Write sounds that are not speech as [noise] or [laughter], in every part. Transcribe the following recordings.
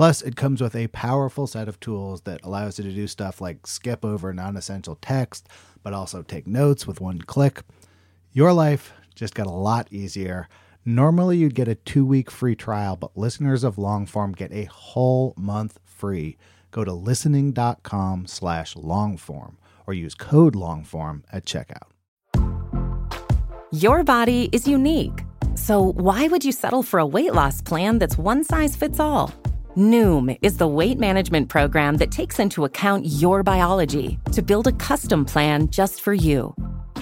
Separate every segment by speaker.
Speaker 1: Plus, it comes with a powerful set of tools that allows you to do stuff like skip over non essential text, but also take notes with one click. Your life just got a lot easier. Normally, you'd get a two week free trial, but listeners of Longform get a whole month free. Go to listening.com slash longform or use code longform at checkout.
Speaker 2: Your body is unique. So, why would you settle for a weight loss plan that's one size fits all? Noom is the weight management program that takes into account your biology to build a custom plan just for you.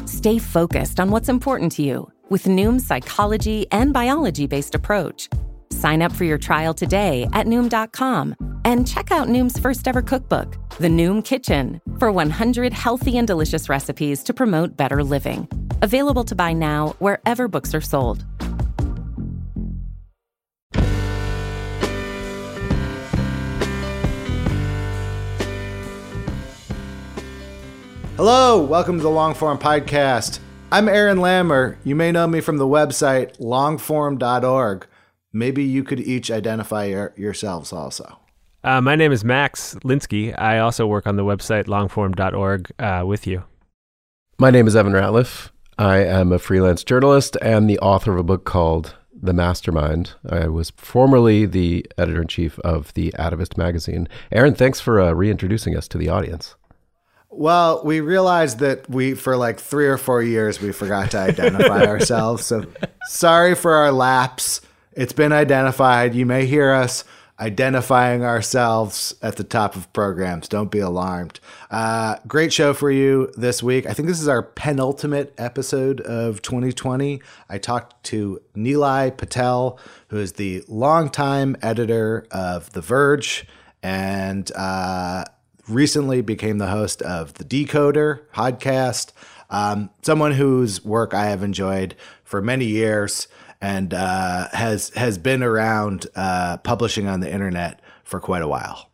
Speaker 2: Stay focused on what's important to you with Noom's psychology and biology based approach. Sign up for your trial today at Noom.com and check out Noom's first ever cookbook, The Noom Kitchen, for 100 healthy and delicious recipes to promote better living. Available to buy now wherever books are sold.
Speaker 1: Hello, welcome to the Longform Podcast. I'm Aaron Lammer. You may know me from the website longform.org. Maybe you could each identify your, yourselves also.
Speaker 3: Uh, my name is Max Linsky. I also work on the website longform.org uh, with you.
Speaker 4: My name is Evan Ratliff. I am a freelance journalist and the author of a book called The Mastermind. I was formerly the editor in chief of the Atavist magazine. Aaron, thanks for uh, reintroducing us to the audience.
Speaker 1: Well, we realized that we, for like three or four years, we forgot to identify [laughs] ourselves. So sorry for our lapse. It's been identified. You may hear us identifying ourselves at the top of programs. Don't be alarmed. Uh, great show for you this week. I think this is our penultimate episode of 2020. I talked to Nilay Patel, who is the longtime editor of The Verge and uh, recently became the host of the Decoder podcast. Um, someone whose work I have enjoyed for many years and uh, has has been around uh, publishing on the internet for quite a while.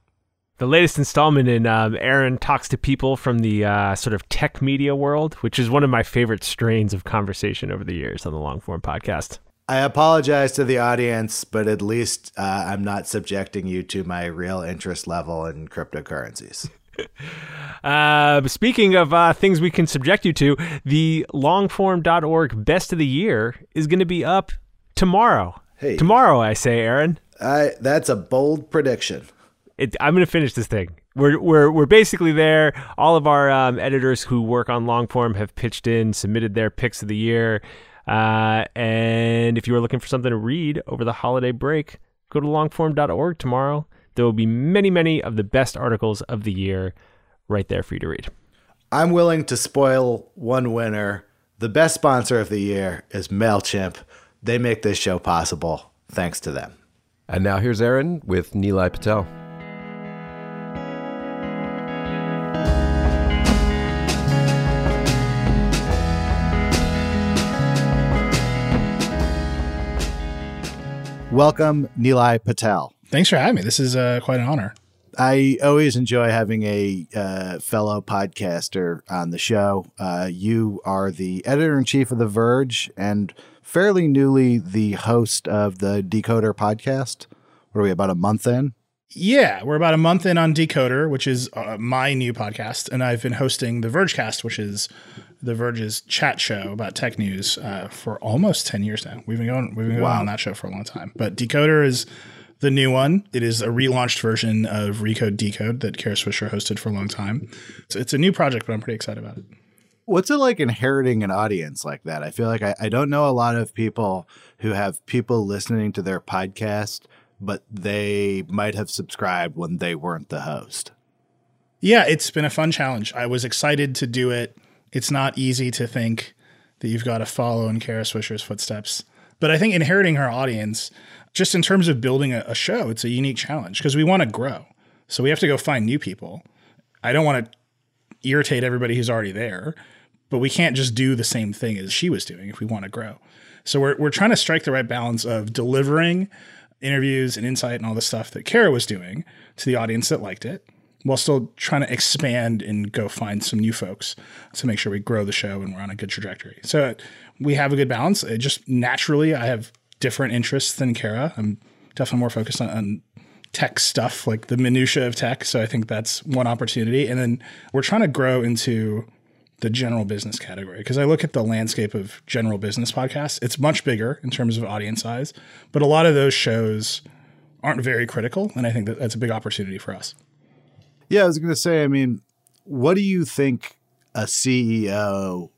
Speaker 3: The latest installment in um, Aaron talks to people from the uh, sort of tech media world, which is one of my favorite strains of conversation over the years on the long form podcast.
Speaker 1: I apologize to the audience, but at least uh, I'm not subjecting you to my real interest level in cryptocurrencies. [laughs]
Speaker 3: Uh, speaking of uh, things we can subject you to, the longform.org best of the year is going to be up tomorrow.
Speaker 1: Hey.
Speaker 3: Tomorrow, I say, Aaron.
Speaker 1: I, that's a bold prediction.
Speaker 3: It, I'm going to finish this thing. We're, we're, we're basically there. All of our um, editors who work on longform have pitched in, submitted their picks of the year. Uh, and if you are looking for something to read over the holiday break, go to longform.org tomorrow. There will be many, many of the best articles of the year right there for you to read.
Speaker 1: I'm willing to spoil one winner. The best sponsor of the year is MailChimp. They make this show possible. Thanks to them.
Speaker 4: And now here's Aaron with Nilay Patel.
Speaker 1: Welcome, Nilay Patel.
Speaker 5: Thanks for having me. This is uh, quite an honor.
Speaker 1: I always enjoy having a uh, fellow podcaster on the show. Uh, you are the editor in chief of The Verge and fairly newly the host of the Decoder podcast. What are we, about a month in?
Speaker 5: Yeah, we're about a month in on Decoder, which is uh, my new podcast, and I've been hosting the Vergecast, which is the Verge's chat show about tech news uh, for almost ten years now. We've been going, we've been going on that show for a long time. But Decoder is the new one. It is a relaunched version of Recode Decode that Kara Swisher hosted for a long time. So it's a new project, but I'm pretty excited about it.
Speaker 1: What's it like inheriting an audience like that? I feel like I, I don't know a lot of people who have people listening to their podcast, but they might have subscribed when they weren't the host.
Speaker 5: Yeah, it's been a fun challenge. I was excited to do it. It's not easy to think that you've got to follow in Kara Swisher's footsteps. But I think inheriting her audience, just in terms of building a, a show, it's a unique challenge because we want to grow. So we have to go find new people. I don't want to irritate everybody who's already there, but we can't just do the same thing as she was doing if we want to grow. So we're we're trying to strike the right balance of delivering interviews and insight and all the stuff that Kara was doing to the audience that liked it, while still trying to expand and go find some new folks to make sure we grow the show and we're on a good trajectory. So uh, we have a good balance. It just naturally, I have different interests than Kara. I'm definitely more focused on, on tech stuff, like the minutia of tech. So I think that's one opportunity. And then we're trying to grow into the general business category because I look at the landscape of general business podcasts. It's much bigger in terms of audience size, but a lot of those shows aren't very critical, and I think that that's a big opportunity for us.
Speaker 1: Yeah, I was going to say. I mean, what do you think a CEO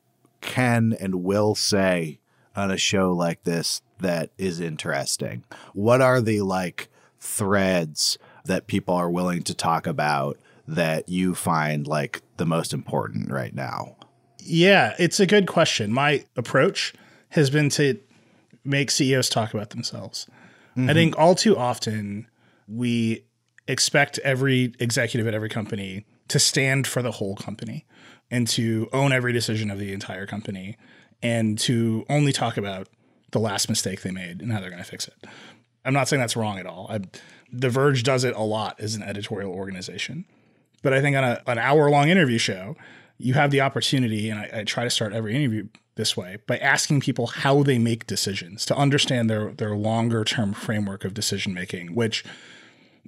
Speaker 1: can and will say on a show like this that is interesting? What are the like threads that people are willing to talk about that you find like the most important right now?
Speaker 5: Yeah, it's a good question. My approach has been to make CEOs talk about themselves. Mm-hmm. I think all too often we expect every executive at every company to stand for the whole company and to own every decision of the entire company and to only talk about the last mistake they made and how they're going to fix it. I'm not saying that's wrong at all. I, the Verge does it a lot as an editorial organization. But I think on a, an hour long interview show, you have the opportunity, and I, I, try to start every interview this way by asking people how they make decisions to understand their their longer term framework of decision making, which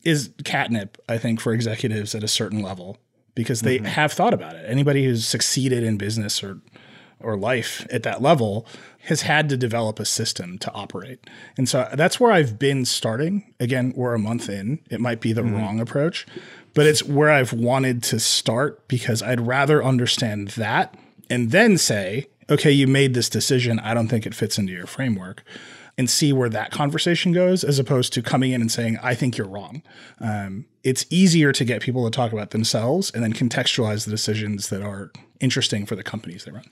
Speaker 5: is catnip, I think, for executives at a certain level because they mm-hmm. have thought about it. Anybody who's succeeded in business or or life at that level has had to develop a system to operate. And so that's where I've been starting. Again, we're a month in. It might be the mm-hmm. wrong approach, but it's where I've wanted to start because I'd rather understand that and then say, okay, you made this decision. I don't think it fits into your framework and see where that conversation goes as opposed to coming in and saying, I think you're wrong. Um, it's easier to get people to talk about themselves and then contextualize the decisions that are interesting for the companies they run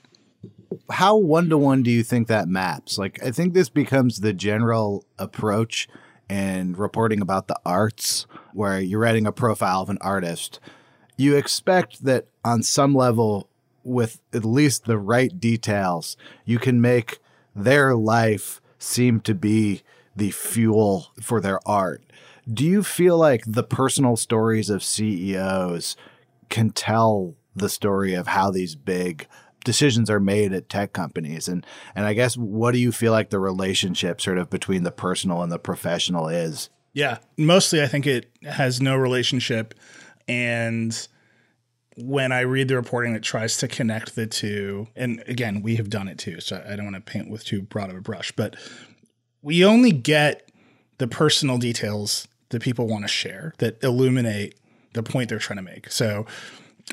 Speaker 1: how one to one do you think that maps? Like, I think this becomes the general approach in reporting about the arts, where you're writing a profile of an artist. You expect that on some level, with at least the right details, you can make their life seem to be the fuel for their art. Do you feel like the personal stories of CEOs can tell the story of how these big decisions are made at tech companies and and I guess what do you feel like the relationship sort of between the personal and the professional is?
Speaker 5: Yeah, mostly I think it has no relationship and when I read the reporting that tries to connect the two, and again, we have done it too, so I don't want to paint with too broad of a brush, but we only get the personal details that people want to share that illuminate the point they're trying to make. So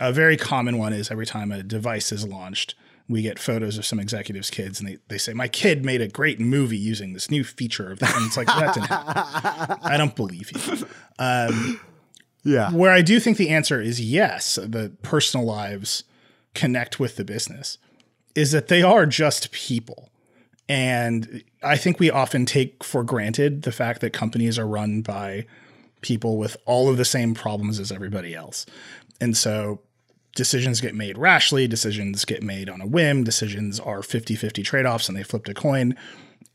Speaker 5: a very common one is every time a device is launched, we get photos of some executives' kids, and they, they say, "My kid made a great movie using this new feature of that." And it's like that didn't happen. [laughs] I don't believe you. Um,
Speaker 1: yeah.
Speaker 5: Where I do think the answer is yes, the personal lives connect with the business, is that they are just people. And I think we often take for granted the fact that companies are run by people with all of the same problems as everybody else. And so decisions get made rashly, decisions get made on a whim, decisions are 50 50 trade offs and they flipped a coin.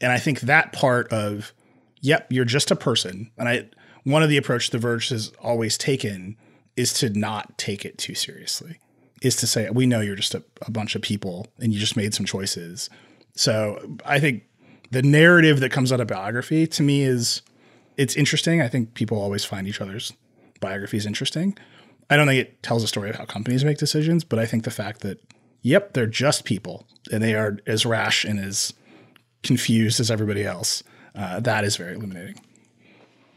Speaker 5: And I think that part of, yep, you're just a person. And I, one of the approach the Verge has always taken is to not take it too seriously, is to say, we know you're just a, a bunch of people and you just made some choices. So I think the narrative that comes out of biography to me is it's interesting. I think people always find each other's biographies interesting. I don't think it tells a story of how companies make decisions, but I think the fact that, yep, they're just people and they are as rash and as confused as everybody else, uh, that is very illuminating.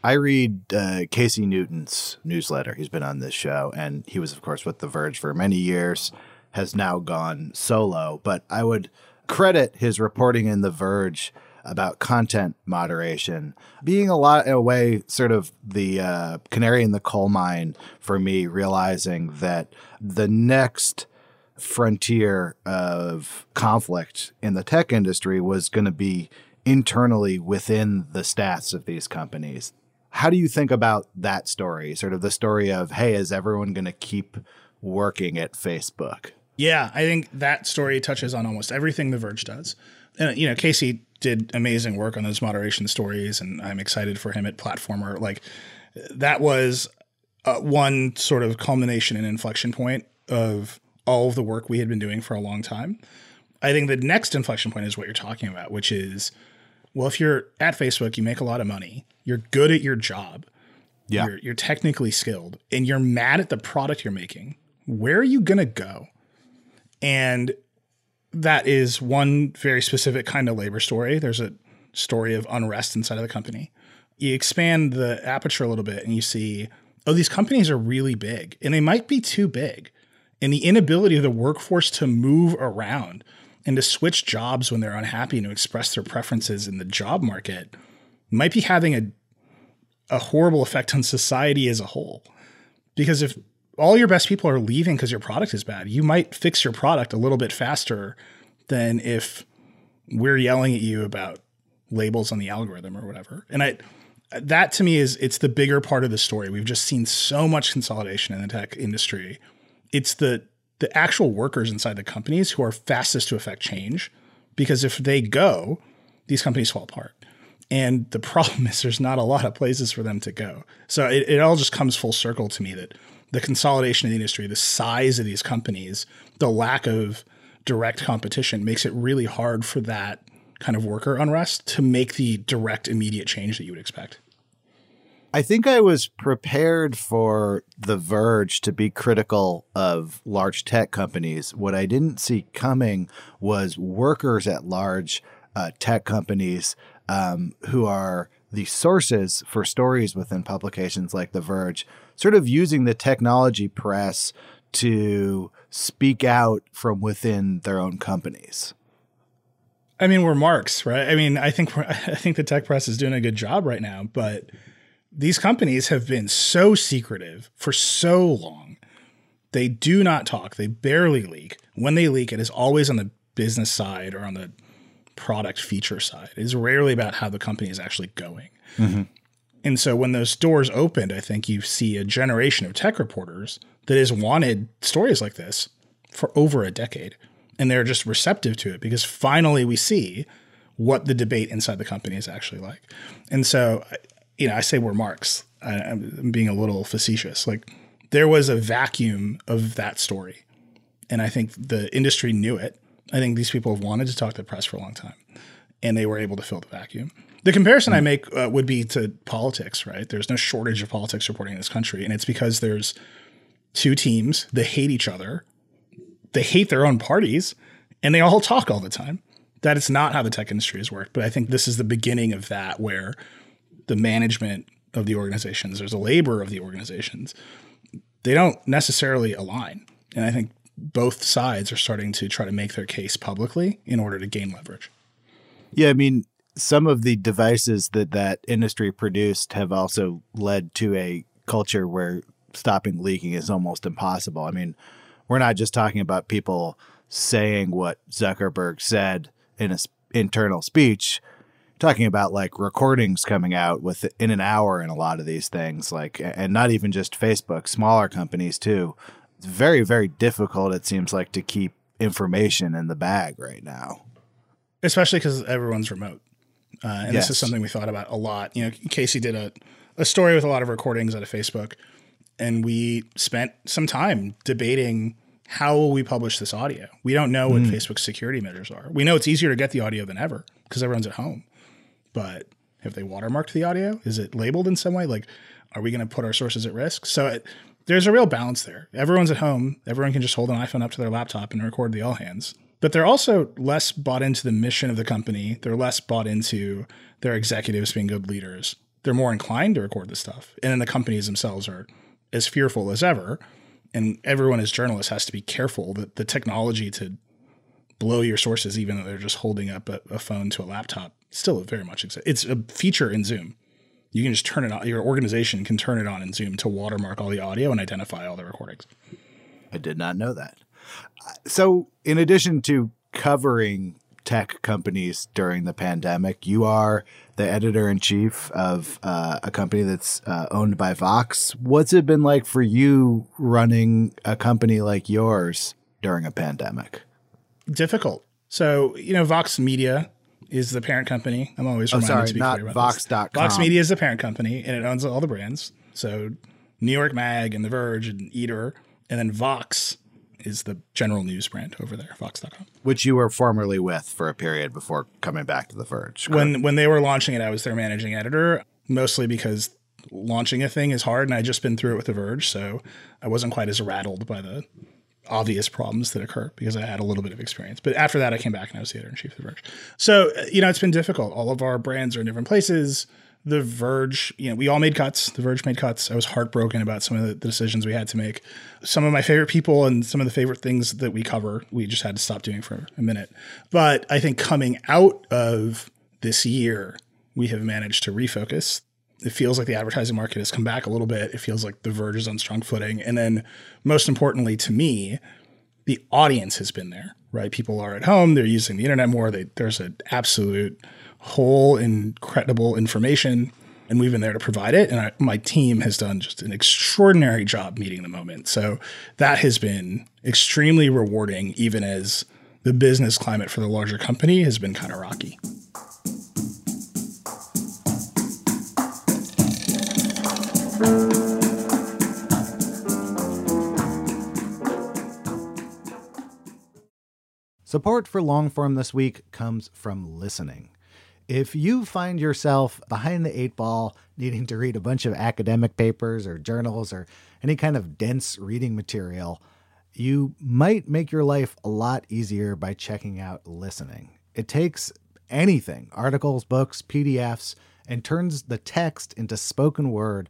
Speaker 1: I read uh, Casey Newton's newsletter. He's been on this show, and he was, of course, with The Verge for many years, has now gone solo. But I would credit his reporting in The Verge about content moderation being a lot in a way sort of the uh, canary in the coal mine for me realizing that the next frontier of conflict in the tech industry was going to be internally within the stats of these companies how do you think about that story sort of the story of hey is everyone going to keep working at facebook
Speaker 5: Yeah, I think that story touches on almost everything The Verge does. And you know, Casey did amazing work on those moderation stories, and I'm excited for him at Platformer. Like that was uh, one sort of culmination and inflection point of all of the work we had been doing for a long time. I think the next inflection point is what you're talking about, which is well, if you're at Facebook, you make a lot of money, you're good at your job,
Speaker 1: Yeah.
Speaker 5: you're, you're technically skilled, and you're mad at the product you're making. Where are you going to go? And that is one very specific kind of labor story. There's a story of unrest inside of the company. You expand the aperture a little bit and you see, oh, these companies are really big and they might be too big. And the inability of the workforce to move around and to switch jobs when they're unhappy and to express their preferences in the job market might be having a, a horrible effect on society as a whole. Because if all your best people are leaving because your product is bad, you might fix your product a little bit faster than if we're yelling at you about labels on the algorithm or whatever. And I that to me is it's the bigger part of the story. We've just seen so much consolidation in the tech industry. It's the the actual workers inside the companies who are fastest to affect change because if they go, these companies fall apart. And the problem [laughs] is there's not a lot of places for them to go. So it, it all just comes full circle to me that the consolidation of the industry, the size of these companies, the lack of direct competition makes it really hard for that kind of worker unrest to make the direct immediate change that you would expect.
Speaker 1: I think I was prepared for The Verge to be critical of large tech companies. What I didn't see coming was workers at large uh, tech companies um, who are the sources for stories within publications like The Verge, sort of using the technology press to speak out from within their own companies.
Speaker 5: I mean, we're marks, right? I mean, I think [laughs] I think the tech press is doing a good job right now, but these companies have been so secretive for so long. They do not talk. They barely leak. When they leak, it is always on the business side or on the product feature side. It is rarely about how the company is actually going. Mm-hmm. And so when those doors opened, I think you see a generation of tech reporters that has wanted stories like this for over a decade. And they're just receptive to it because finally we see what the debate inside the company is actually like. And so, you know, I say we're marks. I, I'm being a little facetious. Like there was a vacuum of that story. And I think the industry knew it. I think these people have wanted to talk to the press for a long time and they were able to fill the vacuum. The comparison I make uh, would be to politics, right? There's no shortage of politics reporting in this country, and it's because there's two teams that hate each other, they hate their own parties, and they all talk all the time. That is not how the tech industry has worked, but I think this is the beginning of that, where the management of the organizations, there's a labor of the organizations, they don't necessarily align, and I think both sides are starting to try to make their case publicly in order to gain leverage.
Speaker 1: Yeah, I mean, some of the devices that that industry produced have also led to a culture where stopping leaking is almost impossible. I mean, we're not just talking about people saying what Zuckerberg said in a s- internal speech, talking about like recordings coming out with in an hour in a lot of these things like and not even just Facebook, smaller companies too. It's very very difficult it seems like to keep information in the bag right now.
Speaker 5: especially because everyone's remote. Uh, and this is something we thought about a lot. You know, Casey did a, a story with a lot of recordings out of Facebook, and we spent some time debating how will we publish this audio. We don't know what Facebook's security measures are. We know it's easier to get the audio than ever because everyone's at home. But have they watermarked the audio? Is it labeled in some way? Like, are we going to put our sources at risk? So it, there's a real balance there. Everyone's at home. Everyone can just hold an iPhone up to their laptop and record the all hands. But they're also less bought into the mission of the company. They're less bought into their executives being good leaders. They're more inclined to record this stuff. And then the companies themselves are as fearful as ever. And everyone as journalists has to be careful that the technology to blow your sources, even though they're just holding up a, a phone to a laptop, still very much exists. It's a feature in Zoom. You can just turn it on. Your organization can turn it on in Zoom to watermark all the audio and identify all the recordings.
Speaker 1: I did not know that. So, in addition to covering tech companies during the pandemic, you are the editor in chief of uh, a company that's uh, owned by Vox. What's it been like for you running a company like yours during a pandemic?
Speaker 5: Difficult. So, you know, Vox Media is the parent company. I'm always oh, reminded
Speaker 1: Oh, sorry,
Speaker 5: to be
Speaker 1: not
Speaker 5: clear about this.
Speaker 1: Vox.com.
Speaker 5: Vox Media is the parent company and it owns all the brands. So New York Mag and The Verge and Eater. And then Vox is the general news brand over there, Vox.com.
Speaker 1: Which you were formerly with for a period before coming back to The Verge.
Speaker 5: When when they were launching it, I was their managing editor, mostly because launching a thing is hard and I'd just been through it with The Verge, so I wasn't quite as rattled by the obvious problems that occur because I had a little bit of experience. But after that, I came back and I was the editor in chief of The Verge. So, uh, you know, it's been difficult. All of our brands are in different places. The Verge, you know, we all made cuts. The Verge made cuts. I was heartbroken about some of the decisions we had to make. Some of my favorite people and some of the favorite things that we cover, we just had to stop doing for a minute. But I think coming out of this year, we have managed to refocus. It feels like the advertising market has come back a little bit. It feels like The Verge is on strong footing. And then, most importantly to me, the audience has been there, right? People are at home, they're using the internet more. They, there's an absolute whole incredible information, and we've been there to provide it. And I, my team has done just an extraordinary job meeting the moment. So that has been extremely rewarding, even as the business climate for the larger company has been kind of rocky.
Speaker 1: Support for Longform this week comes from listening. If you find yourself behind the eight ball, needing to read a bunch of academic papers or journals or any kind of dense reading material, you might make your life a lot easier by checking out listening. It takes anything articles, books, PDFs and turns the text into spoken word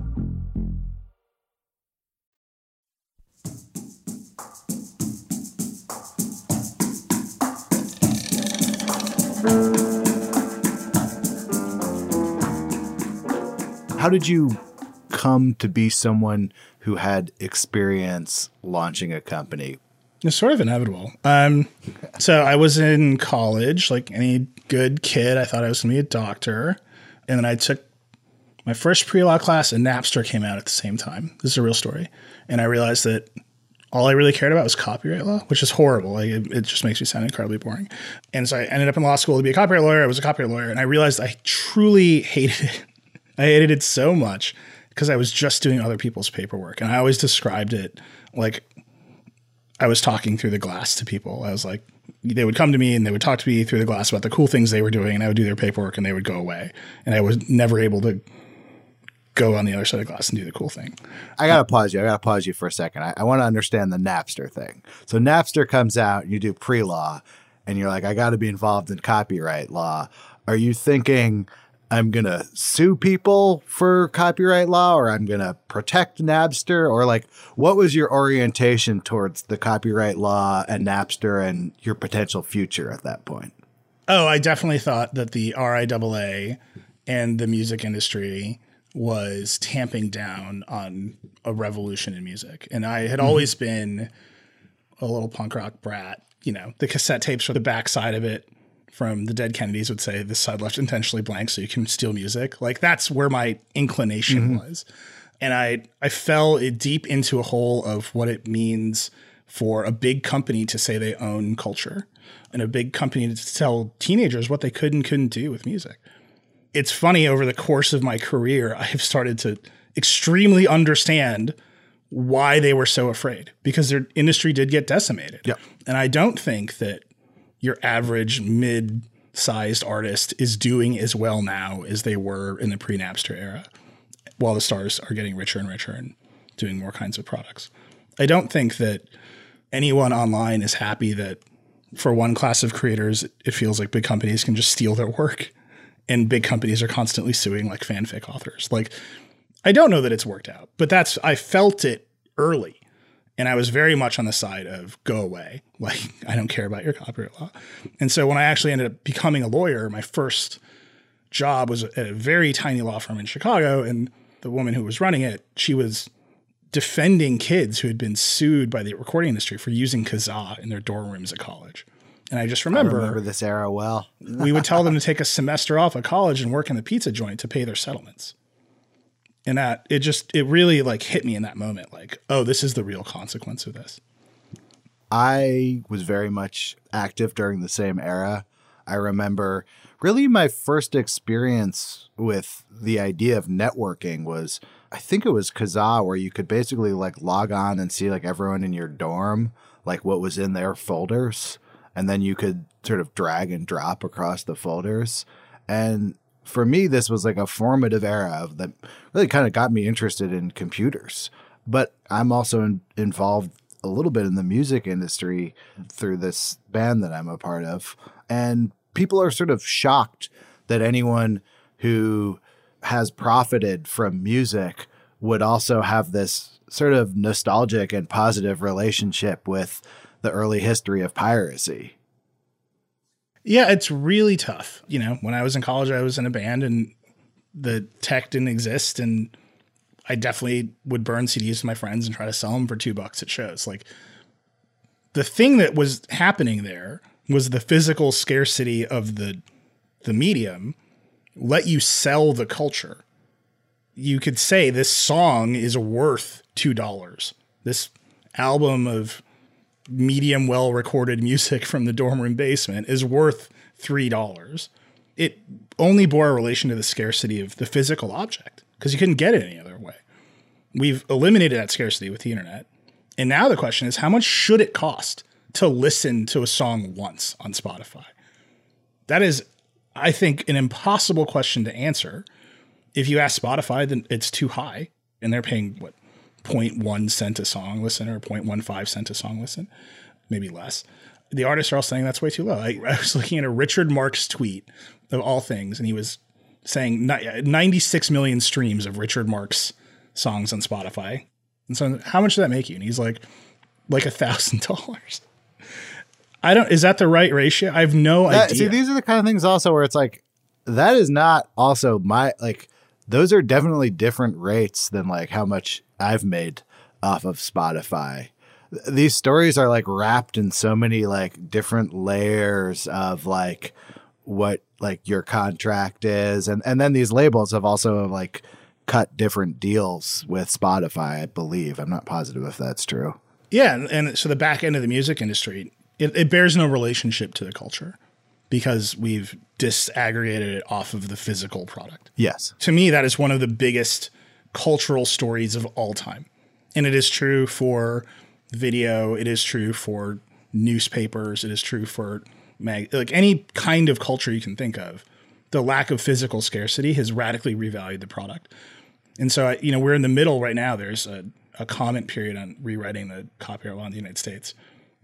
Speaker 1: How did you come to be someone who had experience launching a company?
Speaker 5: It's sort of inevitable. Um, [laughs] so I was in college, like any good kid. I thought I was going to be a doctor, and then I took my first pre-law class, and Napster came out at the same time. This is a real story, and I realized that all I really cared about was copyright law, which is horrible. Like it, it just makes me sound incredibly boring. And so I ended up in law school to be a copyright lawyer. I was a copyright lawyer, and I realized I truly [laughs] hated it. I hated it so much because I was just doing other people's paperwork, and I always described it like I was talking through the glass to people. I was like, they would come to me and they would talk to me through the glass about the cool things they were doing, and I would do their paperwork, and they would go away, and I was never able to go on the other side of the glass and do the cool thing.
Speaker 1: I gotta pause you. I gotta pause you for a second. I, I want to understand the Napster thing. So Napster comes out, you do pre-law, and you're like, I got to be involved in copyright law. Are you thinking I'm going to sue people for copyright law or I'm going to protect Napster? Or like, what was your orientation towards the copyright law and Napster and your potential future at that point?
Speaker 5: Oh, I definitely thought that the RIAA and the music industry was tamping down on a revolution in music. And I had mm-hmm. always been a little punk rock brat. You know, the cassette tapes for the backside of it from the Dead Kennedys would say this side left intentionally blank so you can steal music. Like that's where my inclination mm-hmm. was. And I I fell deep into a hole of what it means for a big company to say they own culture and a big company to tell teenagers what they could and couldn't do with music. It's funny over the course of my career, I have started to extremely understand why they were so afraid because their industry did get decimated.
Speaker 1: Yep.
Speaker 5: And I don't think that your average mid sized artist is doing as well now as they were in the pre Napster era, while the stars are getting richer and richer and doing more kinds of products. I don't think that anyone online is happy that for one class of creators, it feels like big companies can just steal their work and big companies are constantly suing like fanfic authors. Like, I don't know that it's worked out, but that's, I felt it early and I was very much on the side of go away. [laughs] Like, I don't care about your copyright law. And so when I actually ended up becoming a lawyer, my first job was at a very tiny law firm in Chicago. And the woman who was running it, she was defending kids who had been sued by the recording industry for using Kazaa in their dorm rooms at college. And I just remember,
Speaker 1: I remember this era well.
Speaker 5: we would tell them to take a semester off of college and work in the pizza joint to pay their settlements. And that it just it really like hit me in that moment like oh this is the real consequence of this.
Speaker 1: I was very much active during the same era. I remember really my first experience with the idea of networking was i think it was kazaa where you could basically like log on and see like everyone in your dorm like what was in their folders and then you could sort of drag and drop across the folders and for me, this was like a formative era that really kind of got me interested in computers. But I'm also in, involved a little bit in the music industry through this band that I'm a part of. And people are sort of shocked that anyone who has profited from music would also have this sort of nostalgic and positive relationship with the early history of piracy.
Speaker 5: Yeah, it's really tough. You know, when I was in college, I was in a band and the tech didn't exist. And I definitely would burn CDs to my friends and try to sell them for two bucks at shows. Like the thing that was happening there was the physical scarcity of the the medium let you sell the culture. You could say this song is worth two dollars. This album of medium well recorded music from the dorm room basement is worth $3. It only bore a relation to the scarcity of the physical object because you couldn't get it any other way. We've eliminated that scarcity with the internet. And now the question is how much should it cost to listen to a song once on Spotify? That is, I think, an impossible question to answer. If you ask Spotify, then it's too high and they're paying what 0.1 cent a song listen or 0.15 cent a song listen, maybe less. The artists are all saying that's way too low. I, I was looking at a Richard Marx tweet of all things, and he was saying uh, 96 million streams of Richard Marx songs on Spotify. And so, how much does that make you? And he's like, like a thousand [laughs] dollars. I don't. Is that the right ratio? I have no that, idea.
Speaker 1: See, these are the kind of things also where it's like, that is not also my like. Those are definitely different rates than like how much I've made off of Spotify. These stories are like wrapped in so many like different layers of like what like your contract is and and then these labels have also like cut different deals with Spotify, I believe. I'm not positive if that's true.
Speaker 5: Yeah, and, so the back end of the music industry, it, it bears no relationship to the culture because we've disaggregated it off of the physical product.
Speaker 1: Yes.
Speaker 5: To me, that is one of the biggest cultural stories of all time. And it is true for video, it is true for newspapers, it is true for mag- like any kind of culture you can think of. The lack of physical scarcity has radically revalued the product. And so, you know, we're in the middle right now. There's a, a comment period on rewriting the copyright law in the United States.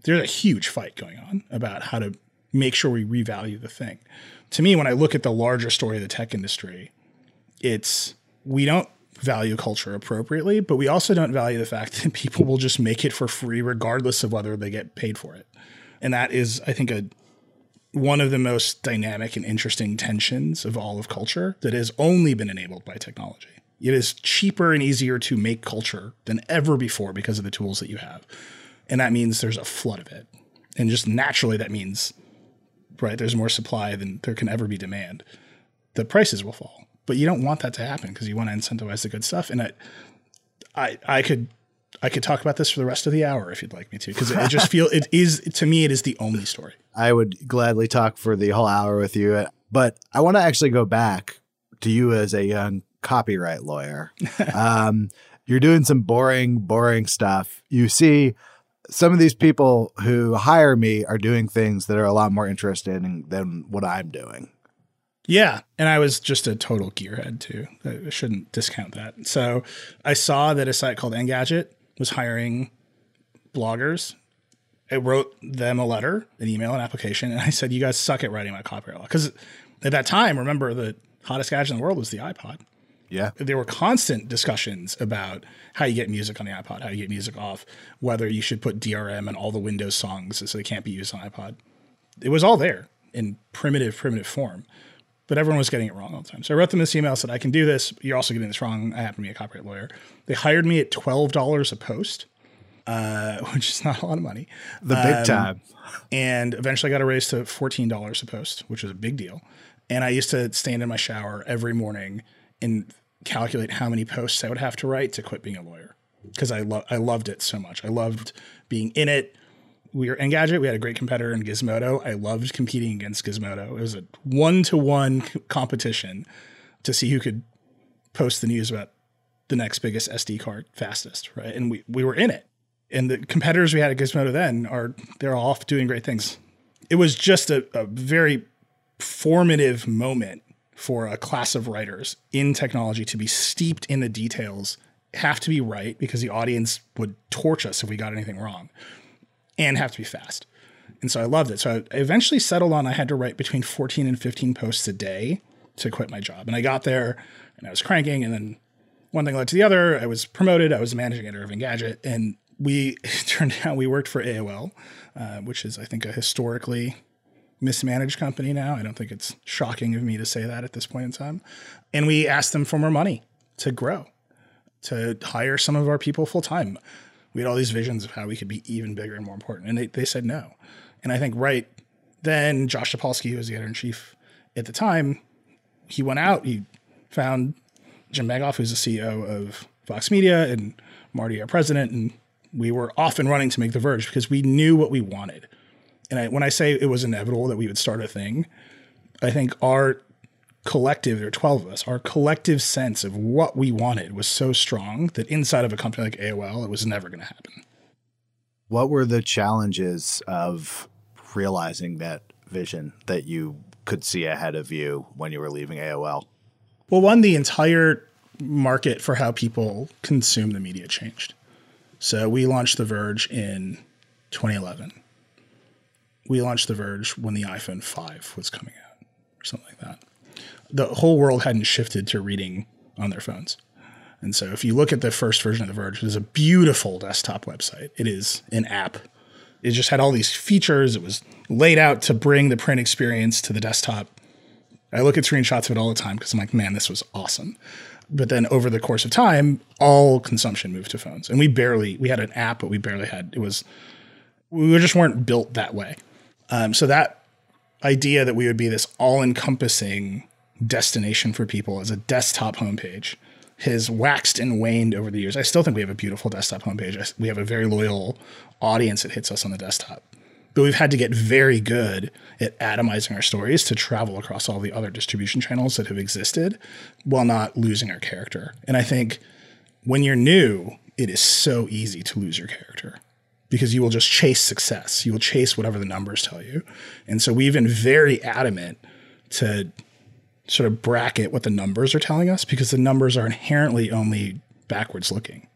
Speaker 5: There's a huge fight going on about how to make sure we revalue the thing. To me, when I look at the larger story of the tech industry, it's we don't value culture appropriately, but we also don't value the fact that people will just make it for free regardless of whether they get paid for it. And that is, I think, a one of the most dynamic and interesting tensions of all of culture that has only been enabled by technology. It is cheaper and easier to make culture than ever before because of the tools that you have. And that means there's a flood of it. And just naturally, that means, right, there's more supply than there can ever be demand. The prices will fall. But you don't want that to happen because you want to incentivize the good stuff. And I, I, I could I could talk about this for the rest of the hour if you'd like me to, because I just feel it is to me it is the only story.
Speaker 1: I would gladly talk for the whole hour with you, but I want to actually go back to you as a young copyright lawyer. [laughs] um, you're doing some boring, boring stuff. You see, some of these people who hire me are doing things that are a lot more interesting than what I'm doing.
Speaker 5: Yeah. And I was just a total gearhead too. I shouldn't discount that. So I saw that a site called Engadget was hiring bloggers. I wrote them a letter, an email, an application, and I said, You guys suck at writing my copyright law. Because at that time, remember, the hottest gadget in the world was the iPod.
Speaker 1: Yeah.
Speaker 5: There were constant discussions about how you get music on the iPod, how you get music off, whether you should put DRM on all the Windows songs so they can't be used on iPod. It was all there in primitive, primitive form but everyone was getting it wrong all the time. So I wrote them this email, said, I can do this. You're also getting this wrong. I happen to be a copyright lawyer. They hired me at $12 a post, uh, [laughs] which is not a lot of money.
Speaker 1: The big um, time.
Speaker 5: And eventually I got a raise to $14 a post, which was a big deal. And I used to stand in my shower every morning and calculate how many posts I would have to write to quit being a lawyer because I, lo- I loved it so much. I loved being in it, we were Engadget. We had a great competitor in Gizmodo. I loved competing against Gizmodo. It was a one to one competition to see who could post the news about the next biggest SD card fastest, right? And we we were in it. And the competitors we had at Gizmodo then are they're all off doing great things. It was just a, a very formative moment for a class of writers in technology to be steeped in the details, have to be right because the audience would torch us if we got anything wrong and have to be fast. And so I loved it. So I eventually settled on I had to write between 14 and 15 posts a day to quit my job. And I got there and I was cranking. And then one thing led to the other. I was promoted. I was managing editor of Engadget. And we [laughs] turned out we worked for AOL, uh, which is, I think, a historically mismanaged company now. I don't think it's shocking of me to say that at this point in time. And we asked them for more money to grow, to hire some of our people full time we had all these visions of how we could be even bigger and more important. And they, they said no. And I think right then, Josh Topolsky, who was the editor in chief at the time, he went out, he found Jim Bankoff, who's the CEO of Vox Media, and Marty, our president. And we were off and running to make The Verge because we knew what we wanted. And I, when I say it was inevitable that we would start a thing, I think our collective, there are 12 of us, our collective sense of what we wanted was so strong that inside of a company like AOL, it was never going to happen.
Speaker 1: What were the challenges of realizing that vision that you could see ahead of you when you were leaving AOL?
Speaker 5: Well, one, the entire market for how people consume the media changed. So we launched The Verge in 2011. We launched The Verge when the iPhone 5 was coming out, or something like that the whole world hadn't shifted to reading on their phones. And so if you look at the first version of The Verge, it is a beautiful desktop website. It is an app. It just had all these features. It was laid out to bring the print experience to the desktop. I look at screenshots of it all the time because I'm like, man, this was awesome. But then over the course of time, all consumption moved to phones. And we barely, we had an app, but we barely had, it was, we just weren't built that way. Um, so that idea that we would be this all encompassing destination for people as a desktop homepage has waxed and waned over the years. I still think we have a beautiful desktop homepage. We have a very loyal audience that hits us on the desktop. But we've had to get very good at atomizing our stories to travel across all the other distribution channels that have existed while not losing our character. And I think when you're new, it is so easy to lose your character because you will just chase success. You will chase whatever the numbers tell you. And so we've been very adamant to sort of bracket what the numbers are telling us because the numbers are inherently only backwards looking.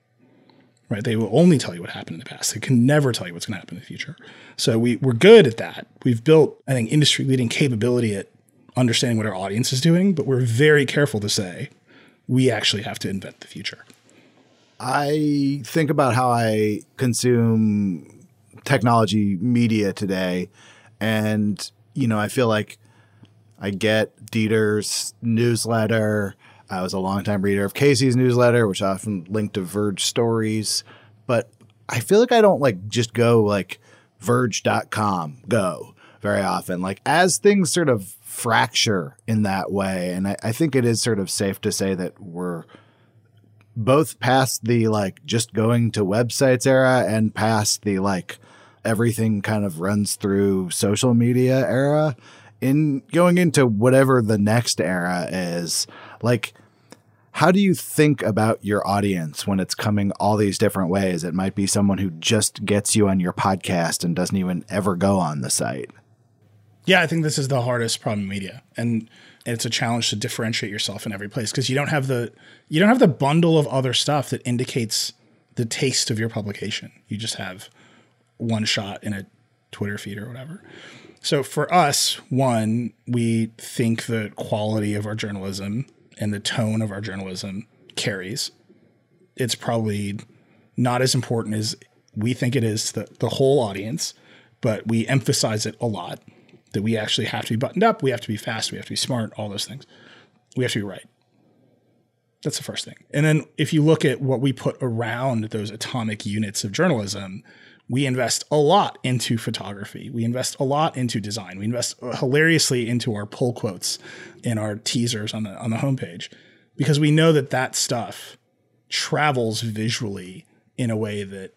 Speaker 5: right? They will only tell you what happened in the past. They can never tell you what's going to happen in the future. So we, we're good at that. We've built, I think, industry leading capability at understanding what our audience is doing, but we're very careful to say we actually have to invent the future.
Speaker 1: I think about how I consume technology media today, and you know, I feel like I get Dieter's newsletter. I was a longtime reader of Casey's newsletter, which often linked to Verge stories, but I feel like I don't like just go like verge.com go very often. Like as things sort of fracture in that way, and I, I think it is sort of safe to say that we're both past the like just going to websites era and past the like everything kind of runs through social media era in going into whatever the next era is like how do you think about your audience when it's coming all these different ways? It might be someone who just gets you on your podcast and doesn't even ever go on the site.
Speaker 5: Yeah i think this is the hardest problem media. And it's a challenge to differentiate yourself in every place because you don't have the you don't have the bundle of other stuff that indicates the taste of your publication. You just have one shot in a Twitter feed or whatever. So for us, one, we think the quality of our journalism and the tone of our journalism carries. It's probably not as important as we think it is to the, the whole audience, but we emphasize it a lot that we actually have to be buttoned up, we have to be fast, we have to be smart, all those things. We have to be right. That's the first thing. And then if you look at what we put around those atomic units of journalism, we invest a lot into photography. We invest a lot into design. We invest hilariously into our pull quotes in our teasers on the on the homepage because we know that that stuff travels visually in a way that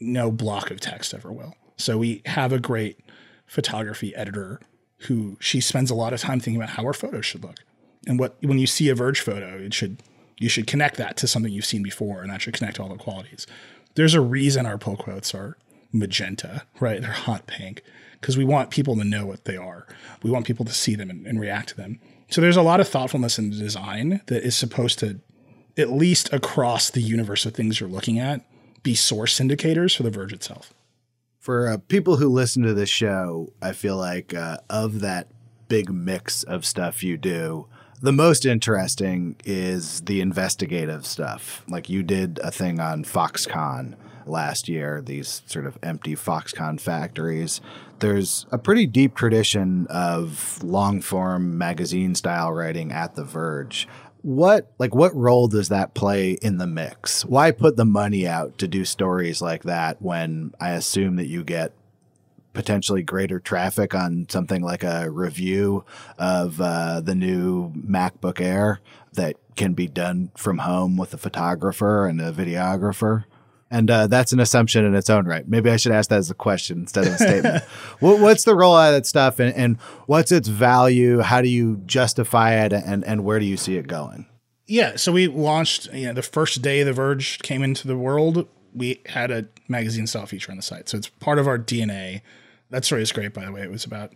Speaker 5: no block of text ever will. So we have a great photography editor who she spends a lot of time thinking about how her photos should look. And what when you see a Verge photo, it should you should connect that to something you've seen before, and that should connect to all the qualities. There's a reason our pull quotes are magenta, right? They're hot pink because we want people to know what they are. We want people to see them and, and react to them. So there's a lot of thoughtfulness in the design that is supposed to, at least across the universe of things you're looking at, be source indicators for the Verge itself
Speaker 1: for uh, people who listen to this show, I feel like uh, of that big mix of stuff you do, the most interesting is the investigative stuff. Like you did a thing on Foxconn last year, these sort of empty Foxconn factories. There's a pretty deep tradition of long form magazine style writing at The Verge what like what role does that play in the mix? Why put the money out to do stories like that when I assume that you get potentially greater traffic on something like a review of uh, the new MacBook Air that can be done from home with a photographer and a videographer? And uh, that's an assumption in its own right. Maybe I should ask that as a question instead of a statement. [laughs] what, what's the role of that stuff and, and what's its value? How do you justify it and, and where do you see it going?
Speaker 5: Yeah, so we launched, you know, the first day The Verge came into the world, we had a magazine style feature on the site. So it's part of our DNA. That story is great, by the way. It was about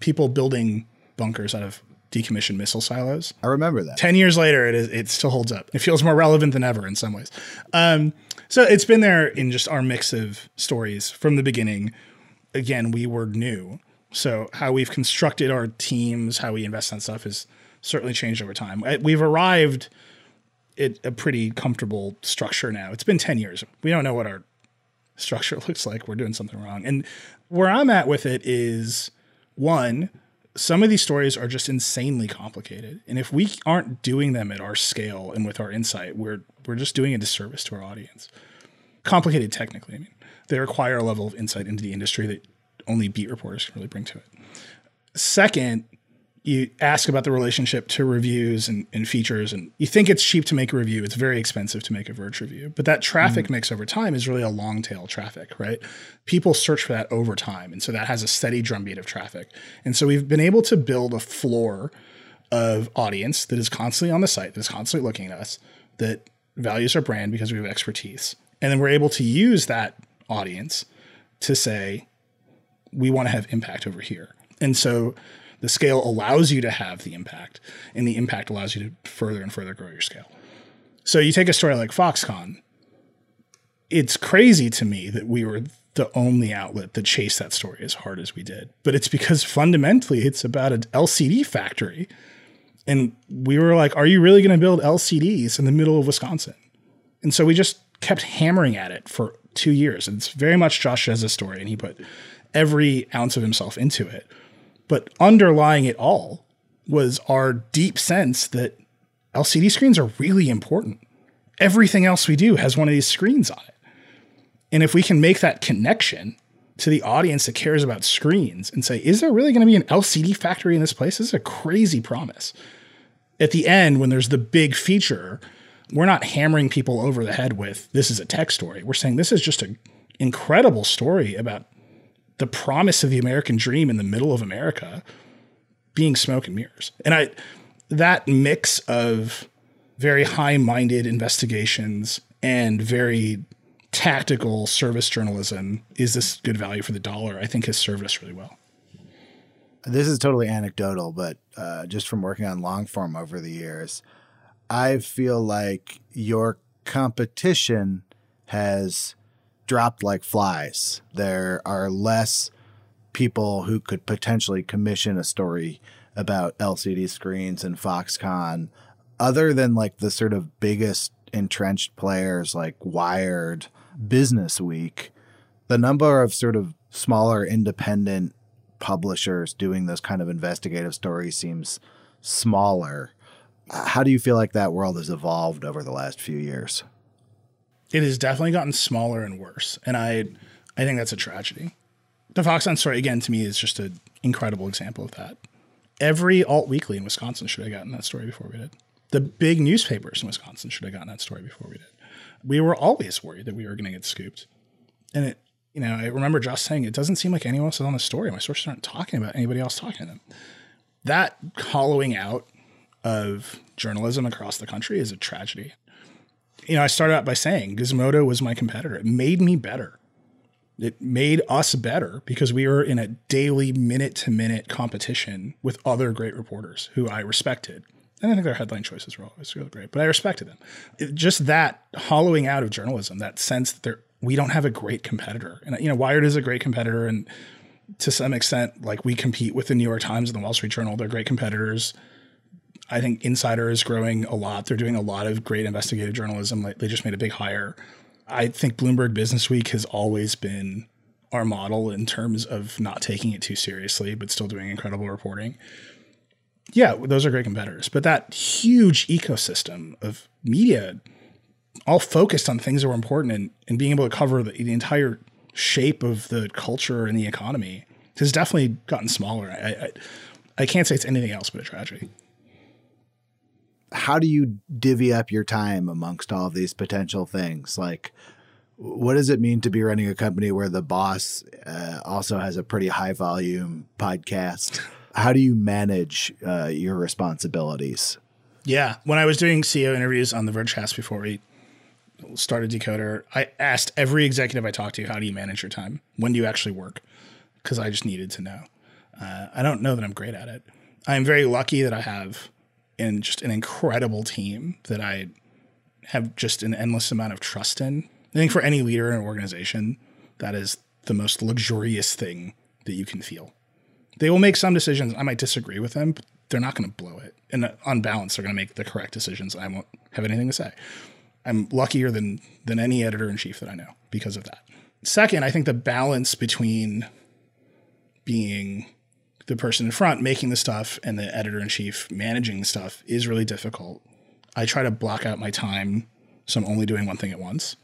Speaker 5: people building bunkers out of decommissioned missile silos.
Speaker 1: I remember that.
Speaker 5: 10 years later, it, is, it still holds up. It feels more relevant than ever in some ways. Um, so it's been there in just our mix of stories from the beginning. Again, we were new. So how we've constructed our teams, how we invest in stuff has certainly changed over time. Uh, we've arrived at a pretty comfortable structure now. It's been 10 years. We don't know what our structure [laughs] looks like. We're doing something wrong. And where I'm at with it is one, some of these stories are just insanely complicated. And if we aren't doing them at our scale and with our insight, we're we're just doing a disservice to our audience. Complicated technically, I mean. They require a level of insight into the industry that only beat reporters can really bring to it. Second, you ask about the relationship to reviews and, and, features, and you think it's cheap to make a review. It's very expensive to make a Verge review. But that traffic mm-hmm. mix over time is really a long tail traffic, right? People search for that over time. And so that has a steady drumbeat of traffic. And so we've been able to build a floor of audience that is constantly on the site, that is constantly looking at us, that values our brand because we have expertise. And then we're able to use that audience to say, we want to have impact over here. And so the scale allows you to have the impact, and the impact allows you to further and further grow your scale. So you take a story like Foxconn. it's crazy to me that we were the only outlet that chased that story as hard as we did. But it's because fundamentally it's about an LCD factory. And we were like, are you really going to build LCDs in the middle of Wisconsin? And so we just kept hammering at it for two years. And it's very much Josh Dzieza's story, and he put every ounce of himself into it. But underlying it all was our deep sense that LCD screens are really important. Everything else we do has one of these screens on it. And if we can make that connection to the audience that cares about screens and say, is there really going to be an LCD factory in this place? This is a crazy promise. At the end, when there's the big feature, we're not hammering people over the head with this is a tech story. We're saying this is just an incredible story about the promise of the American dream in the middle of America being smoke and mirrors. And I that mix of very high-minded investigations and very tactical service journalism is this good value for the dollar i think has served us really well
Speaker 1: this is totally anecdotal but uh, just from working on long form over the years i feel like your competition has dropped like flies. There are less people who could potentially commission a story about lcd screens and foxconn other than like the sort of biggest entrenched players like wired Business Week, the number of sort of smaller independent publishers doing those kind of investigative stories seems smaller. Uh, how do you feel like that world has evolved over the last few years?
Speaker 5: It has definitely gotten smaller and worse, and I, I think that's a tragedy. The Foxconn story again to me is just an incredible example of that. Every alt weekly in Wisconsin should have gotten that story before we did. The big newspapers in Wisconsin should have gotten that story before we did we were always worried that we were going to get scooped. And it, you know, I remember Josh saying, it doesn't seem like anyone else is on the story. My sources aren't talking about anybody else talking to them. That hollowing out of journalism across the country is a tragedy. You know, I started out by saying Gizmodo was my competitor. It made me better. It made us better because we were in a daily minute to minute competition with other great reporters who I respected and I think their headline choices were always really great, but I respected them. It, just that hollowing out of journalism, that sense that we don't have a great competitor. And, you know, Wired is a great competitor. And to some extent, like we compete with the New York Times and the Wall Street Journal. They're great competitors. I think Insider is growing a lot. They're doing a lot of great investigative journalism. Like they just made a big hire. I think Bloomberg Business Week has always been our model in terms of not taking it too seriously, but still doing incredible reporting yeah, those are great competitors. But that huge ecosystem of media, all focused on things that were important and, and being able to cover the, the entire shape of the culture and the economy, has definitely gotten smaller. I, I, I can't say it's anything else but a tragedy.
Speaker 1: How do you divvy up your time amongst all of these potential things? Like, what does it mean to be running a company where the boss uh, also has a pretty high volume podcast? how do you manage uh, your responsibilities?
Speaker 5: Yeah, when I was doing CEO interviews on the Vergecast before we started Decoder, I asked every executive I talked to, "How do you manage your time? When do you actually work?" Because I just needed to know. Uh, I don't know that I'm great at it. I'm very lucky that I have in just an incredible team that I have just an endless amount of trust in. I think for any leader in an organization, that is the most luxurious thing that you can feel. They will make some decisions. I might disagree with them, but they're not going to blow it. And on balance, they're going to make the correct decisions. I won't have anything to say. I'm luckier than than any editor in chief that I know because of that. Second, I think the balance between being the person in front making the stuff and the editor in chief managing the stuff is really difficult. I try to block out my time so I'm only doing one thing at once.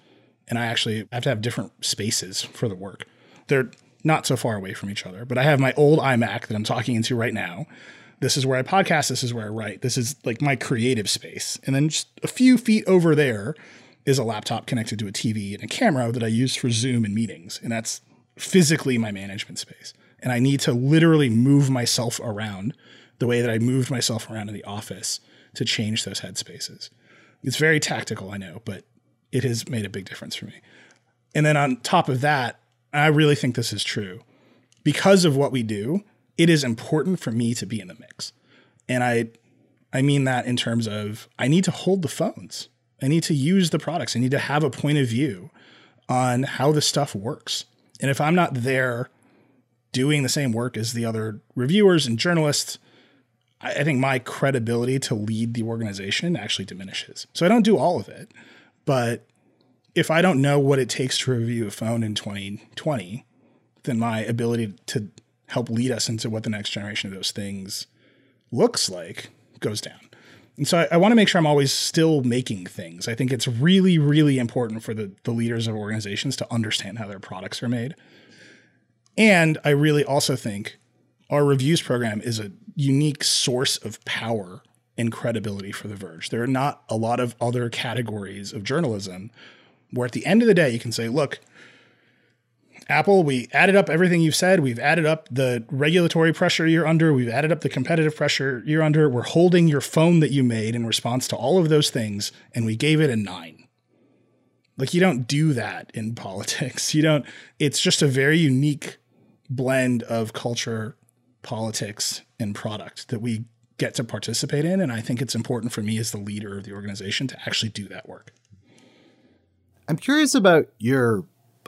Speaker 5: And I actually have to have different spaces for the work. They're not so far away from each other. But I have my old iMac that I'm talking into right now. This is where I podcast. This is where I write. This is like my creative space. And then just a few feet over there is a laptop connected to a TV and a camera that I use for Zoom and meetings. And that's physically my management space. And I need to literally move myself around the way that I moved myself around in the office to change those headspaces. It's very tactical, I know, but it has made a big difference for me. And then on top of that, I really think this is true. Because of what we do, it is important for me to be in the mix. And I I mean that in terms of I need to hold the phones. I need to use the products. I need to have a point of view on how the stuff works. And if I'm not there doing the same work as the other reviewers and journalists, I, I think my credibility to lead the organization actually diminishes. So I don't do all of it. But if I don't know what it takes to review a phone in 2020, then my ability to help lead us into what the next generation of those things looks like goes down. And so I, I want to make sure I'm always still making things. I think it's really, really important for the, the leaders of organizations to understand how their products are made. And I really also think our reviews program is a unique source of power and credibility for The Verge. There are not a lot of other categories of journalism where at the end of the day you can say, look, Apple, we added up everything you've said. We've added up the regulatory pressure you're under. We've added up the competitive pressure you're under. We're holding your phone that you made in response to all of those things, and we gave it a nine. Like, you don't do that in [laughs] politics. You don't, it's just a very unique blend of culture, politics, and product that we get to participate in. And I think it's important for me as the leader of the organization to actually do that work.
Speaker 1: I'm curious about your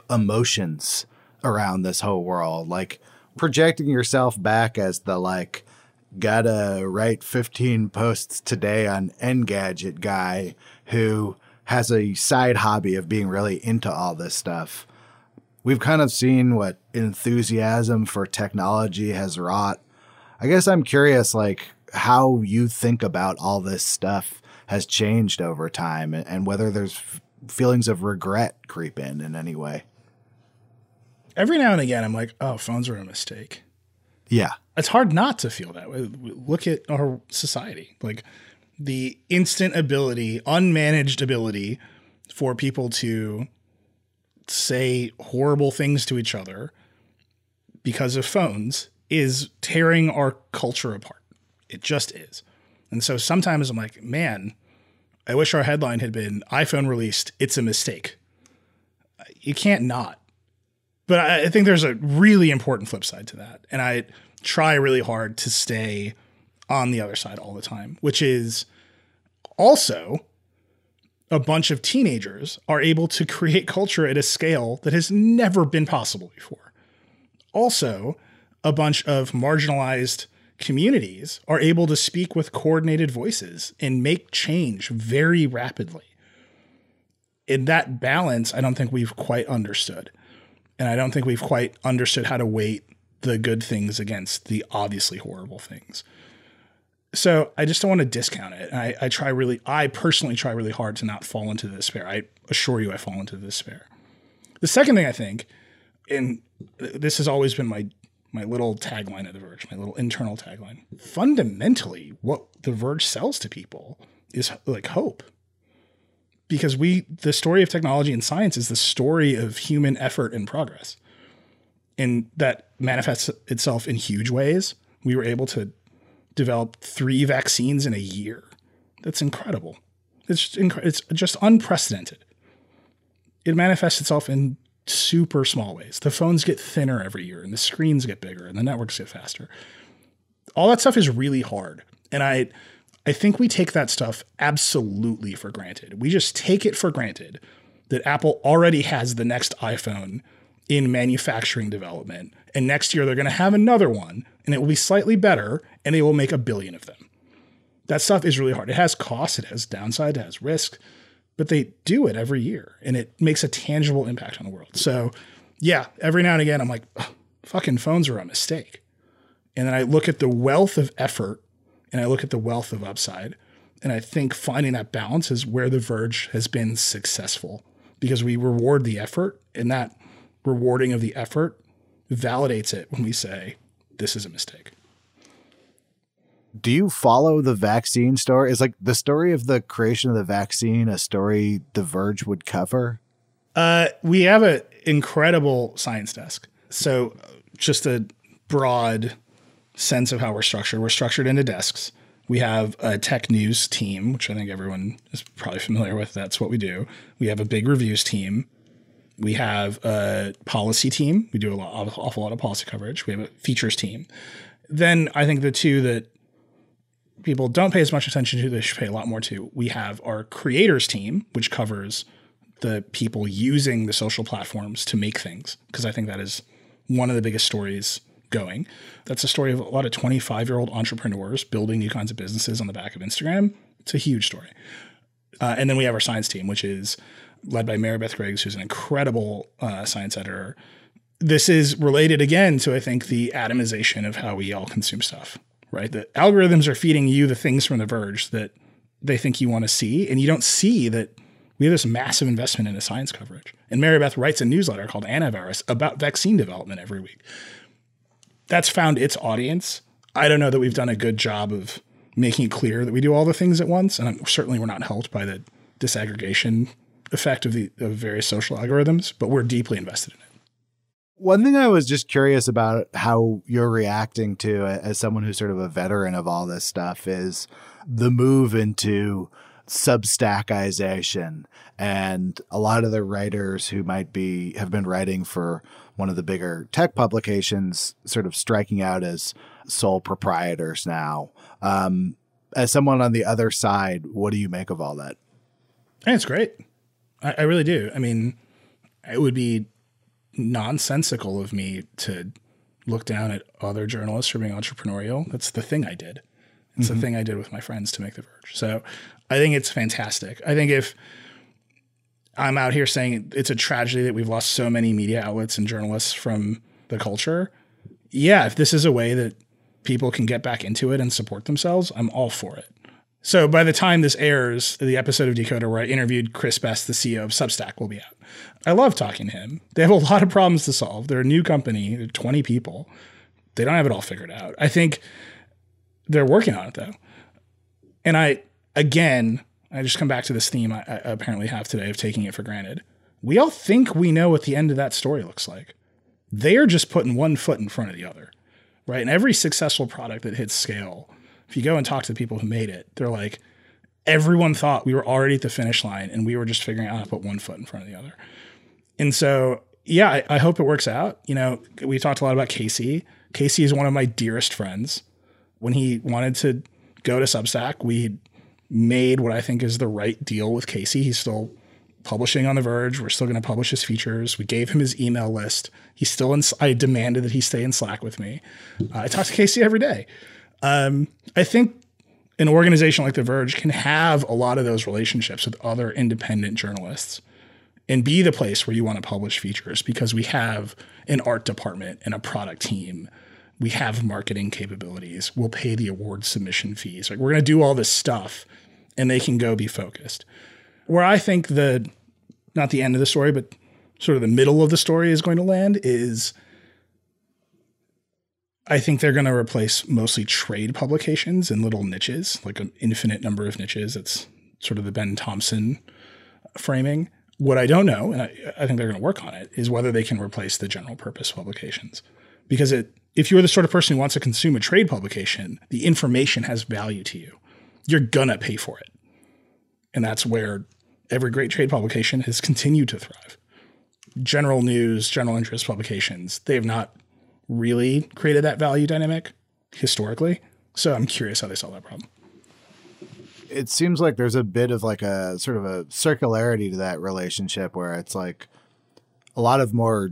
Speaker 1: emotions around this whole world, like projecting yourself back as the like gotta write 15 posts today on Engadget guy who has a side hobby of being really into all this stuff. We've kind of seen what enthusiasm for technology has wrought. I guess I'm curious, like, how you think about all this stuff has changed over time and whether there's feelings of regret creep in in any way
Speaker 5: every now and again, I'm like, oh, phones are a mistake.
Speaker 1: Yeah.
Speaker 5: It's hard not to feel that way. Look at our society. Like the instant ability, unmanaged ability for people to say horrible things to each other because of phones is tearing our culture apart. It just is. And so sometimes I'm like, man, I wish our headline had been iPhone released, it's a mistake. You can't not. But I think there's a really important flip side to that. And I try really hard to stay on the other side all the time, which is also a bunch of teenagers are able to create culture at a scale that has never been possible before. Also, a bunch of marginalized communities are able to speak with coordinated voices and make change very rapidly. In that balance, I don't think we've quite understood. And I don't think we've quite understood how to weight the good things against the obviously horrible things. So I just don't want to discount it. I, I try really, I personally try really hard to not fall into despair. I assure you, I fall into despair. The second thing I think, and this has always been my my little tagline of The Verge, my little internal tagline. Fundamentally, what The Verge sells to people is like hope because we the story of technology and science is the story of human effort and progress. And that manifests itself in huge ways. We were able to develop three vaccines in a year. That's incredible. It's just, inc- it's just unprecedented. It manifests itself in super small ways. The phones get thinner every year and the screens get bigger and the networks get faster. All that stuff is really hard and i I think we take that stuff absolutely for granted. We just take it for granted that Apple already has the next iPhone in manufacturing development. And next year they're going to have another one and it will be slightly better and they will make a billion of them. That stuff is really hard. It has costs, it has downside, it has risk, but they do it every year and it makes a tangible impact on the world. So, yeah, every now and again, I'm like, fucking phones are a mistake. And then I look at the wealth of effort and I look at the wealth of upside. And I think finding that balance is where The Verge has been successful because we reward the effort, and that rewarding of the effort validates it when we say, this is a mistake.
Speaker 1: Do you follow the vaccine story? Is like the story of the creation of the vaccine a story The Verge would cover?
Speaker 5: Uh, we have an incredible science desk. So, just a broad sense of how we're structured. We're structured into desks. We have a tech news team, which I think everyone is probably familiar with. That's what we do. We have a big reviews team. We have a policy team. We do a lot, awful lot of policy coverage. We have a features team. Then I think the two that people don't pay as much attention to, they should pay a lot more to. We have our creators team, which covers the people using the social platforms to make things, because I think that is one of the biggest stories going. That's a story of a lot of 25 year old entrepreneurs building new kinds of businesses on the back of Instagram. It's a huge story. Uh, and then we have our science team, which is led by Mary Beth Griggs, who's an incredible uh, science editor. This is related again to, I think, the atomization of how we all consume stuff, right? The algorithms are feeding you the things from The Verge that they think you want to see, and you don't see that we have this massive investment into science coverage. And Mary Beth writes a newsletter called Antivirus about vaccine development every week. That's found its audience. I don't know that we've done a good job of making it clear that we do all the things at once, and certainly we're not helped by the disaggregation effect of the of various social algorithms, but we're deeply invested in it.
Speaker 1: One thing I was just curious about how you're reacting to uh, as someone who's sort of a veteran of all this stuff is the move into substackization. And a lot of the writers who might be have been writing for one of the bigger tech publications sort of striking out as sole proprietors now. Um, as someone on the other side what do you make of all that?
Speaker 5: It's great. I, I really do. I mean it would be nonsensical of me to look down at other journalists for being entrepreneurial. That's the thing i did. It's mm-hmm. the thing I did with my friends to make The Verge. So I think it's fantastic. I think if I'm out here saying it's a tragedy that we've lost so many media outlets and journalists from the culture, yeah, if this is a way that people can get back into it and support themselves, I'm all for it. So by the time this airs, the episode of Decoder where I interviewed Chris Best, the CEO of Substack, will be out. I love talking to him. They have a lot of problems to solve. They're a new company, they're 20 people. They don't have it all figured out. I think they're working on it though. And I, again, I just come back to this theme I, I apparently have today of taking it for granted. We all think we know what the end of that story looks like. They are just putting one foot in front of the other, right? And every successful product that hits scale, if you go and talk to the people who made it, they're like, everyone thought we were already at the finish line and we were just figuring out how to put one foot in front of the other. And so, yeah, I, I hope it works out. You know, we talked a lot about Casey. Casey is one of my dearest friends when he wanted to go to Substack, we made what I think is the right deal with Casey. He's still publishing on The Verge. We're still going to publish his features. We gave him his email list. He's still in. I demanded that he stay in Slack with me. Uh, I talk to Casey every day. Um, I think an organization like The Verge can have a lot of those relationships with other independent journalists and be the place where you want to publish features because we have an art department and a product team we have marketing capabilities. We'll pay the award submission fees. Like we're going to do all this stuff and they can go be focused. Where I think the not the end of the story, but sort of the middle of the story is going to land is I think they're going to replace mostly trade publications in little niches, like an infinite number of niches. It's sort of the Ben Thompson framing. What I don't know, and I, I think they're going to work on it, is whether they can replace the general purpose publications because it if you're the sort of person who wants to consume a trade publication, the information has value to you. You're gonna pay for it. And that's where every great trade publication has continued to thrive. General news, general interest publications, they have not really created that value dynamic historically. So I'm curious how they solve that problem.
Speaker 1: It seems like there's a bit of like a sort of a circularity to that relationship where it's like a lot of more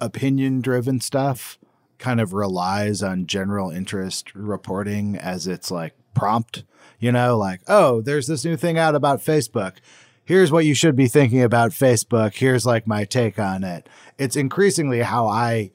Speaker 1: opinion driven stuff kind of relies on general interest reporting as its like prompt, you know, like, oh, there's this new thing out about Facebook. Here's what you should be thinking about Facebook. Here's like my take on it. It's increasingly how I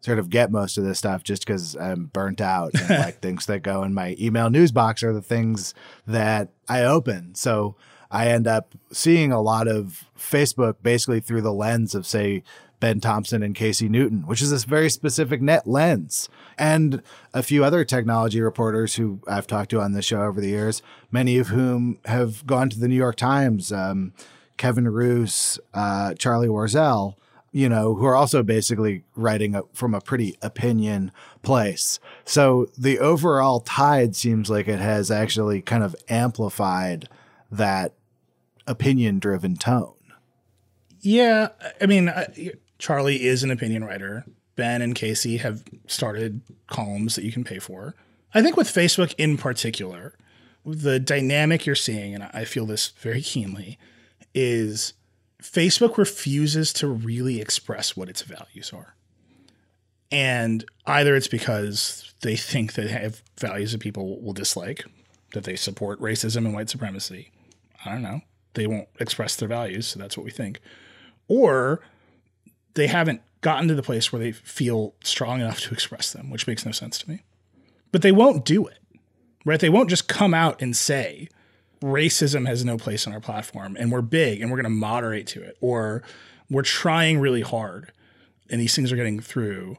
Speaker 1: sort of get most of this stuff just because I'm burnt out and like [laughs] things that go in my email news box are the things that I open. So I end up seeing a lot of Facebook basically through the lens of, say, Ben Thompson and Casey Newton, which is this very specific net lens. And a few other technology reporters who I've talked to on this show over the years, many of whom have gone to the New York Times, um, Kevin Roose, uh, Charlie Warzel, you know, who are also basically writing a, from a pretty opinion place. So the overall tide seems like it has actually kind of amplified that opinion driven tone.
Speaker 5: Yeah, I mean, Charlie is an opinion writer. Ben and Casey have started columns that you can pay for. I think with Facebook in particular, the dynamic you're seeing, and I feel this very keenly, is Facebook refuses to really express what its values are. And either it's because they think they have values that people will dislike, that they support racism and white supremacy. I don't know. They won't express their values, so that's what we think. Or they haven't gotten to the place where they feel strong enough to express them, which makes no sense to me. But they won't do it, right? They won't just come out and say, racism has no place on our platform and we're big and we're going to moderate to it, or we're trying really hard and these things are getting through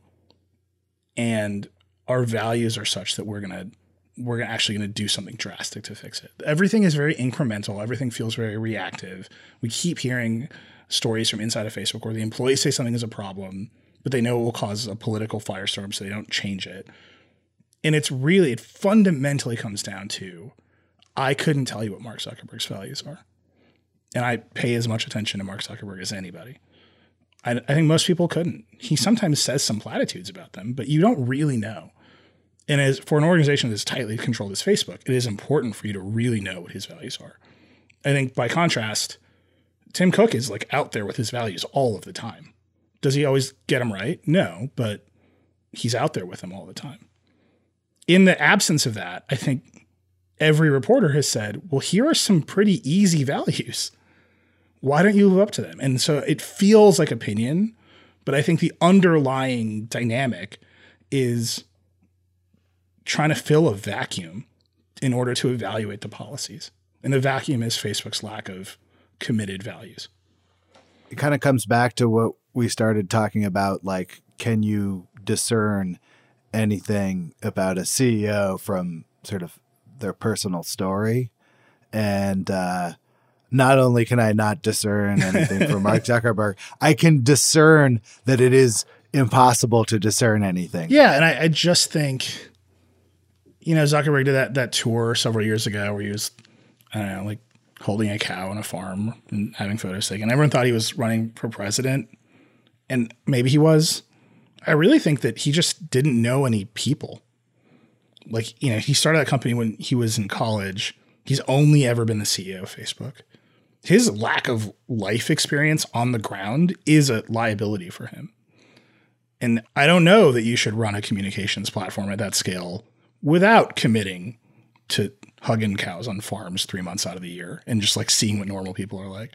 Speaker 5: and our values are such that we're going to we're actually going to do something drastic to fix it. Everything is very incremental. Everything feels very reactive. We keep hearing stories from inside of Facebook where the employees say something is a problem, but they know it will cause a political firestorm, so they don't change it. And it's really, it fundamentally comes down to I couldn't tell you what Mark Zuckerberg's values are. And I pay as much attention to Mark Zuckerberg as anybody. I, I think most people couldn't. He sometimes says some platitudes about them, but you don't really know. And as for an organization that's tightly controlled as Facebook, it is important for you to really know what his values are. I think by contrast, Tim Cook is like out there with his values all of the time. Does he always get them right? No, but he's out there with them all the time. In the absence of that, I think every reporter has said, well, here are some pretty easy [laughs] values. Why don't you live up to them? And so it feels like opinion, but I think the underlying dynamic is trying to fill a vacuum in order to evaluate the policies. And the vacuum is Facebook's lack of committed values.
Speaker 1: It kind of comes back to what we started talking about like, can you discern anything about a CEO from sort of their personal story? And uh, not only can I not discern anything from Mark [laughs] Zuckerberg, I can discern that it is impossible to discern anything.
Speaker 5: Yeah, and I, I just think, you know, Zuckerberg did that that tour several years ago where he was, I don't know, like holding a cow on a farm and having photos taken. Everyone thought he was running for president, and maybe he was. I really think that he just didn't know any people. Like, you know, he started that company when he was in college. He's only ever been the CEO of Facebook. His lack of life experience on the ground is a liability for him. And I don't know that you should run a communications platform at that scale without committing to hugging cows on farms three months out of the year and just like seeing what normal people are like.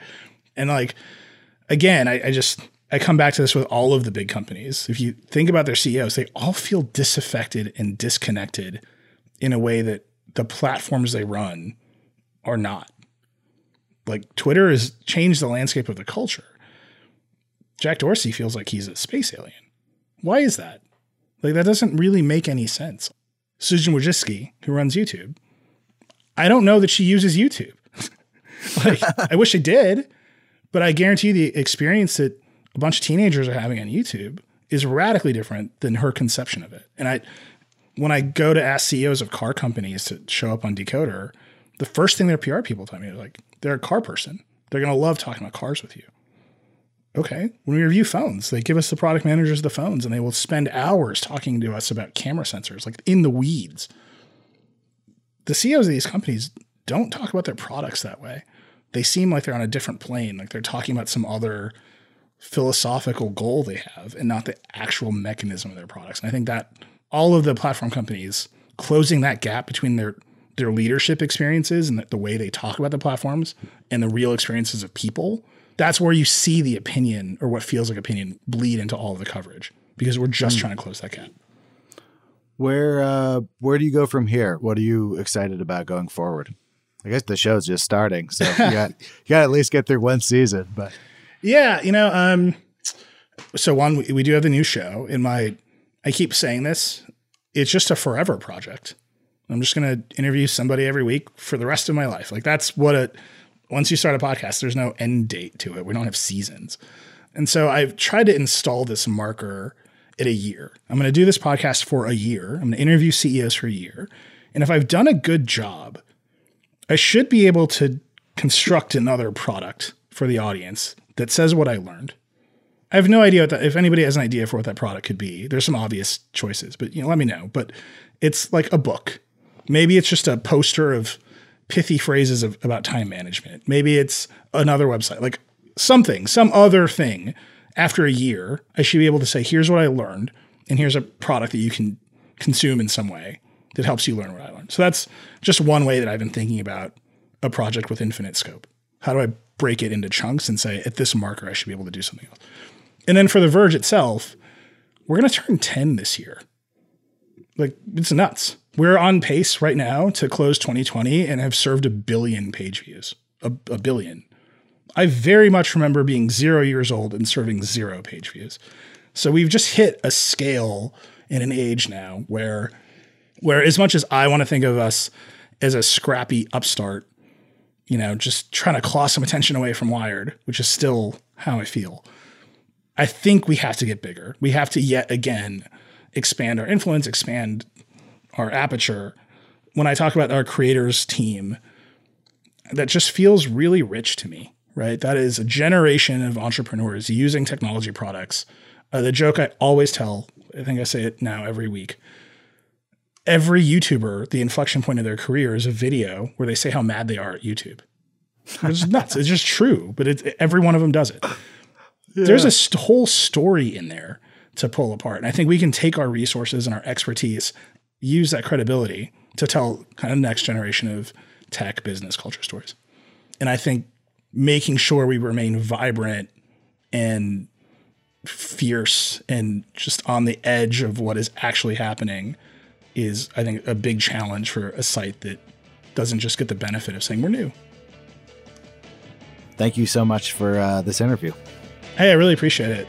Speaker 5: And like, again, I, I just, I come back to this with all of the big companies. If you think about their CEOs, they all feel disaffected and disconnected in a way that the platforms they run are not. Like Twitter has changed the landscape of the culture. Jack Dorsey feels like he's a space alien. Why is that? Like that doesn't really make any sense. Susan Wojcicki, who runs YouTube, I don't know that she uses YouTube. [laughs] like I wish I did, but I guarantee the experience that a bunch of teenagers are having on YouTube is radically different than her conception of it. And I, when I go to ask CEOs of car companies to show up on Decoder, the first thing their PR people tell me is like, they're a car person. They're going to love talking about cars with you. Okay. When we review phones, they give us the product managers the phones and they will spend hours talking to us about camera sensors, like in the weeds. The CEOs of these companies don't talk about their products that way. They seem like they're on a different plane, like they're talking about some other philosophical goal they have and not the actual mechanism of their products. And I think that all of the platform companies closing that gap between their their leadership experiences and the, the way they talk about the platforms and the real experiences of people, that's where you see the opinion or what feels like opinion bleed into all of the coverage because we're just mm. trying to close that gap.
Speaker 1: Where uh, where do you go from here? What are you excited about going forward? I guess the show's just starting, so you got [laughs] you got to at least get through one season. But
Speaker 5: yeah, you know, um, so one we, we do have the new show. In my, I keep saying this, it's just a forever project. I'm just going to interview somebody every week for the rest of my life. Like that's what it, once you start a podcast, there's no end date to it. We don't have seasons. And so I've tried to install this marker at a year. I'm going to do this podcast for a year. I'm going to interview CEOs for a year. And if I've done a good job, I should be able to construct another product for the audience that says what I learned. I have no idea that, if anybody has an idea for what that product could be. There's some obvious choices, but you know, let me know. But it's like a book Maybe it's just a poster of pithy phrases of, about time management. Maybe it's another website. Like something, some other thing after a year, I should be able to say, here's what I learned, and here's a product that you can consume in some way that helps you learn what I learned. So that's just one way that I've been thinking about a project with infinite scope. How do I break it into chunks and say, at this marker, I should be able to do something else? And then for The Verge itself, we're going to turn 10 this year. Like, it's nuts. We're on pace right now to close 2020 and have served a billion page views. A, a billion. I very much remember being zero years old and serving zero page views. So we've just hit a scale in an age now where, where as much as I want to think of us as a scrappy upstart, you know, just trying to claw some attention away from Wired, which is still how I feel. I think we have to get bigger. We have to yet again expand our influence, expand our aperture. When I talk about our creators team, that just feels really rich to me, right? That is a generation of entrepreneurs using technology products. Uh, the joke I always tell, I think I say it now every week. Every YouTuber, the inflection point of their career is a video where they say how mad they are at YouTube. It's [laughs] nuts. It's just true, but it, every one of them does it. Yeah. There's a st- whole story in there to pull apart. And I think we can take our resources and our expertise, use that credibility to tell kind of next generation of tech business culture stories. And I think making sure we remain vibrant and fierce and just on the edge of what is actually happening is, I think, a big challenge for a site that doesn't just get the benefit of saying we're new.
Speaker 1: Thank you so much for uh, this interview.
Speaker 5: Hey, I really appreciate it.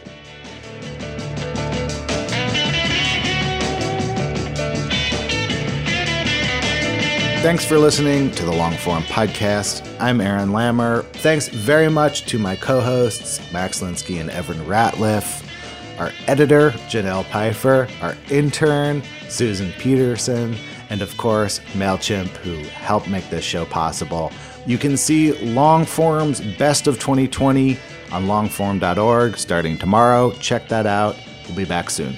Speaker 1: Thanks for listening to the Longform Podcast. I'm Aaron Lammer. Thanks very much to my co hosts, Max Linsky and Evan Ratliff, our editor, Janelle Pfeiffer, our intern, Susan Peterson, and of course, MailChimp, who helped make this show possible. You can see Longform's Best of 2020 on longform.org starting tomorrow. Check that out. We'll be back soon.